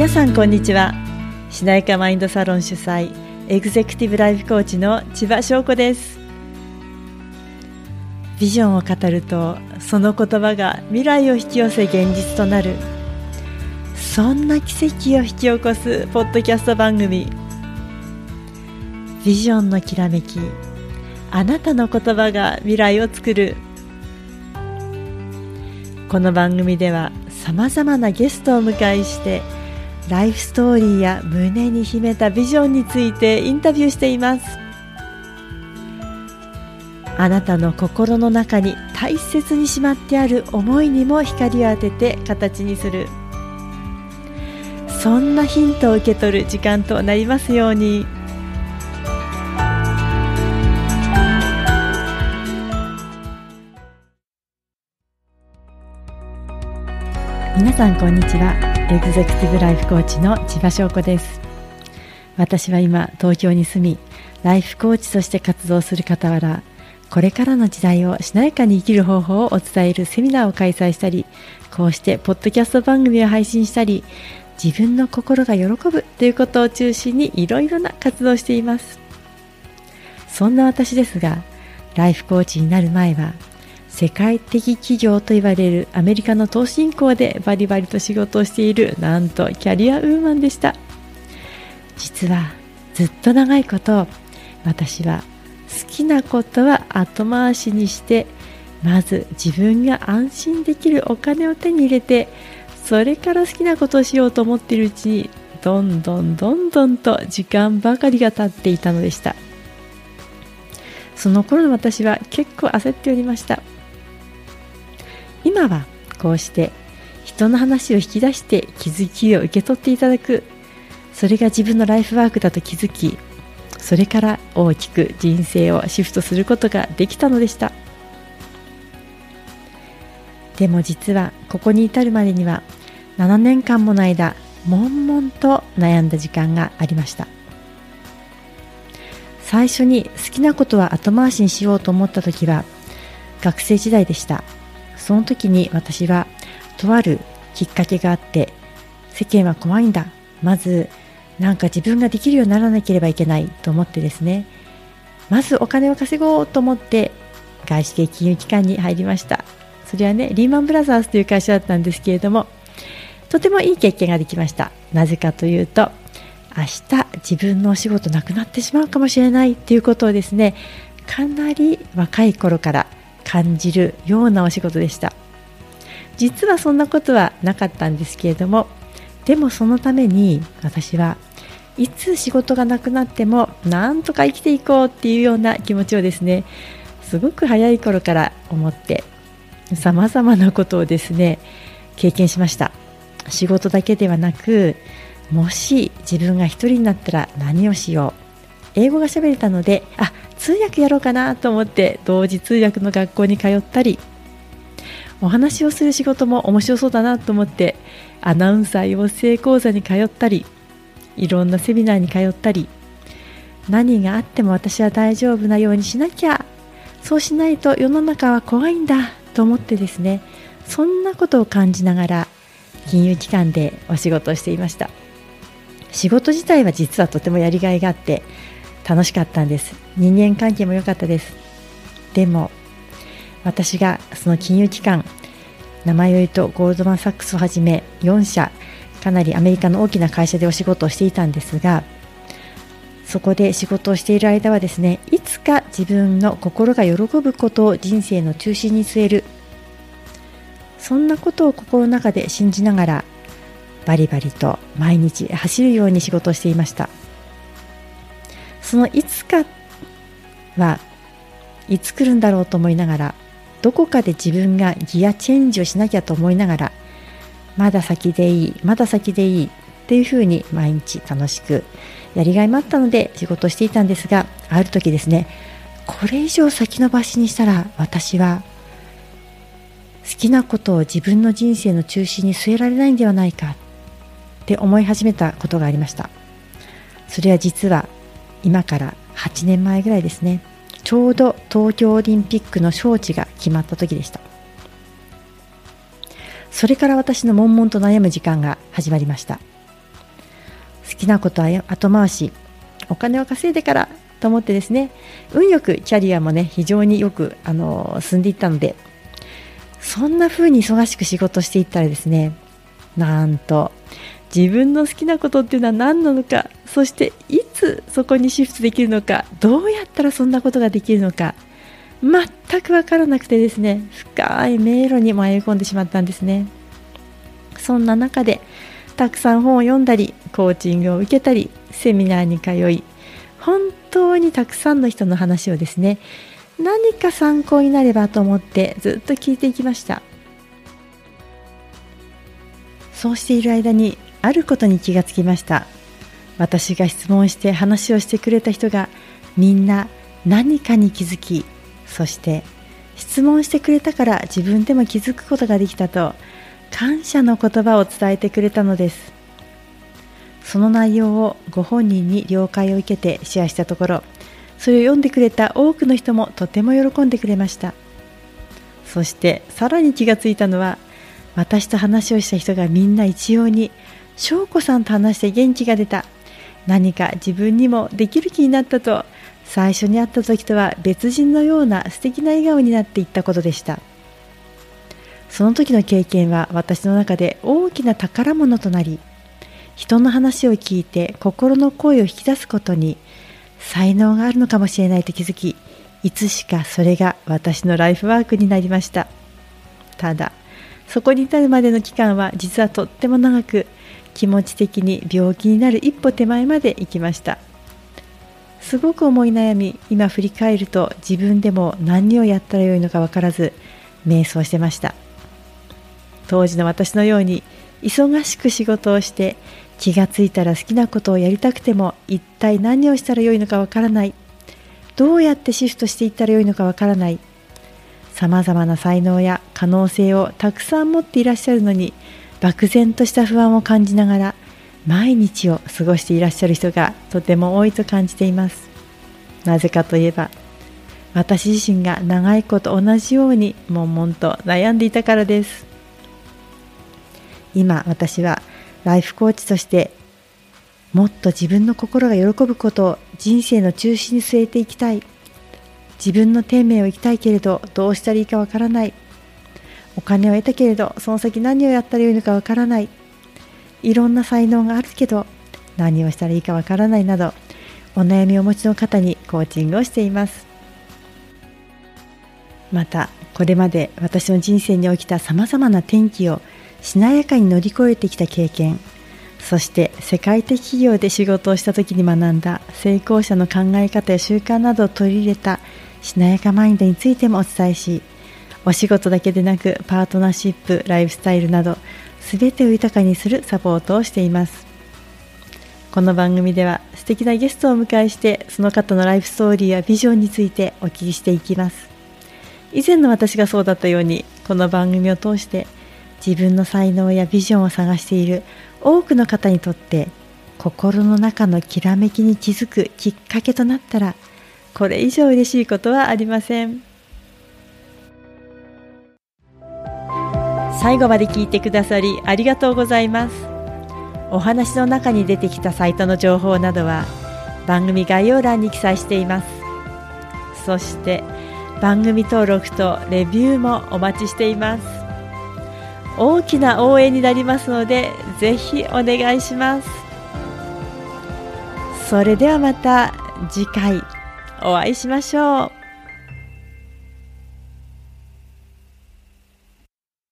皆さんこんにちは。しなやかマインドサロン主催エグゼクティブライフコーチの千葉翔子です。ビジョンを語るとその言葉が未来を引き寄せ現実となる。そんな奇跡を引き起こすポッドキャスト番組。ビジョンのきらめきあなたの言葉が未来を作る。この番組ではさまざまなゲストを迎えしてライフストーリーや胸に秘めたビジョンについてインタビューしています。あなたの心の中に大切にしまってある思いにも光を当てて形にする。そんなヒントを受け取る時間となりますように。皆さんこんにちは。エグゼクティブライフコーチの千葉翔子です。私は今東京に住みライフコーチとして活動する傍らこれからの時代をしなやかに生きる方法をお伝えるセミナーを開催したりこうしてポッドキャスト番組を配信したり自分の心が喜ぶということを中心にいろいろな活動をしています。そんな私ですがライフコーチになる前は世界的企業と言われるアメリカの投資銀行でバリバリと仕事をしているなんとキャリアウーマンでした。実はずっと長いこと私は好きなことは後回しにしてまず自分が安心できるお金を手に入れてそれから好きなことをしようと思っているうちにどんどんどんどんと時間ばかりが経っていたのでした。その頃の私は結構焦っておりました。今はこうして人の話を引き出して気づきを受け取っていただく。それが自分のライフワークだと気づきそれから大きく人生をシフトすることができたのでした。でも実はここに至るまでには7年間もの間悶々と悩んだ時間がありました。最初に好きなことは後回しにしようと思った時は学生時代でした。その時に私はとあるきっかけがあって世間は怖いんだ。まずなんか自分ができるようにならなければいけないと思ってですね。まずお金を稼ごうと思って外資系金融機関に入りました。それはねリーマンブラザーズという会社だったんですけれどもとてもいい経験ができました。なぜかというと明日自分のお仕事なくなってしまうかもしれないということをですねかなり若い頃から感じるようなお仕事でした。実はそんなことはなかったんですけれどもでもそのために私はいつ仕事がなくなってもなんとか生きていこうっていうような気持ちをですねすごく早い頃から思ってさまざまなことをですね経験しました。仕事だけではなくもし自分が一人になったら何をしよう。英語が喋れたのであ通訳やろうかなと思って同時通訳の学校に通ったりお話をする仕事も面白そうだなと思ってアナウンサー養成講座に通ったりいろんなセミナーに通ったり何があっても私は大丈夫なようにしなきゃそうしないと世の中は怖いんだと思ってですねそんなことを感じながら金融機関でお仕事をしていました。仕事自体は実はとてもやりがいがあって楽しかったんです。人間関係も良かったです。でも私がその金融機関名前を言うとゴールドマン・サックスをはじめ4社かなりアメリカの大きな会社でお仕事をしていたんですがそこで仕事をしている間はですねいつか自分の心が喜ぶことを人生の中心に据える。そんなことを心の中で信じながらバリバリと毎日走るように仕事をしていました。そのいつかはいつ来るんだろうと思いながらどこかで自分がギアチェンジをしなきゃと思いながらまだ先でいいまだ先でいいっていうふうに毎日楽しくやりがいもあったので仕事をしていたんですがある時ですねこれ以上先延ばしにしたら私は好きなことを自分の人生の中心に据えられないんではないかって思い始めたことがありました。それは実は今から8年前ぐらいですね。ちょうど東京オリンピックの招致が決まった時でした。それから私の悶々と悩む時間が始まりました。好きなことは後回し。お金を稼いでからと思ってですね。運よくキャリアもね非常によくあの進んでいったので。そんな風に忙しく仕事していったらですね。なんと自分の好きなことっていうのは何なのかそしていつそこにシフトできるのかどうやったらそんなことができるのか全く分からなくてですね深い迷路に迷い込んでしまったんですね。そんな中でたくさん本を読んだりコーチングを受けたりセミナーに通い本当にたくさんの人の話をですね何か参考になればと思ってずっと聞いていきました。そうしている間にあることに気がつきました。私が質問して話をしてくれた人がみんな何かに気づきそして質問してくれたから自分でも気づくことができたと感謝の言葉を伝えてくれたのです。その内容をご本人に了解を受けてシェアしたところそれを読んでくれた多くの人もとても喜んでくれました。そしてさらに気がついたのは私と話をした人がみんな一様に翔子さんと話して元気が出た。何か自分にもできる気になったと最初に会った時とは別人のような素敵な笑顔になっていったことでした。その時の経験は私の中で大きな宝物となり人の話を聞いて心の声を引き出すことに才能があるのかもしれないと気づきいつしかそれが私のライフワークになりました。ただそこに至るまでの期間は実はとっても長く気持ち的に病気になる一歩手前まで行きました。すごく思い悩み今振り返ると自分でも何をやったらよいのか分からず瞑想してました。当時の私のように忙しく仕事をして気がついたら好きなことをやりたくても一体何をしたらよいのかわからない。どうやってシフトしていったらよいのかわからない。さまざまな才能や可能性をたくさん持っていらっしゃるのに漠然とした不安を感じながら毎日を過ごしていらっしゃる人がとても多いと感じています。なぜかといえば私自身が長いこと同じように悶々と悩んでいたからです。今私はライフコーチとしてもっと自分の心が喜ぶことを人生の中心に据えていきたい。自分の天命を生きたいけれどどうしたらいいかわからない。お金を得たけれどその先何をやったらよいのかわからない。いろんな才能があるけど何をしたらいいかわからないなどお悩みをお持ちの方にコーチングをしています。またこれまで私の人生に起きたさまざまな転機をしなやかに乗り越えてきた経験そして世界的企業で仕事をした時に学んだ成功者の考え方や習慣などを取り入れたしなやかマインドについてもお伝えしお仕事だけでなくパートナーシップライフスタイルなど全てを豊かにするサポートをしています。この番組では素敵なゲストをお迎えしてその方のライフストーリーやビジョンについてお聞きしていきます。以前の私がそうだったようにこの番組を通して自分の才能やビジョンを探している多くの方にとって心の中のきらめきに気づくきっかけとなったらこれ以上嬉しいことはありません。最後まで聞いてくださりありがとうございます。お話の中に出てきたサイトの情報などは番組概要欄に記載しています。そして番組登録とレビューもお待ちしています。大きな応援になりますのでぜひお願いします。それではまた次回お会いしましょう。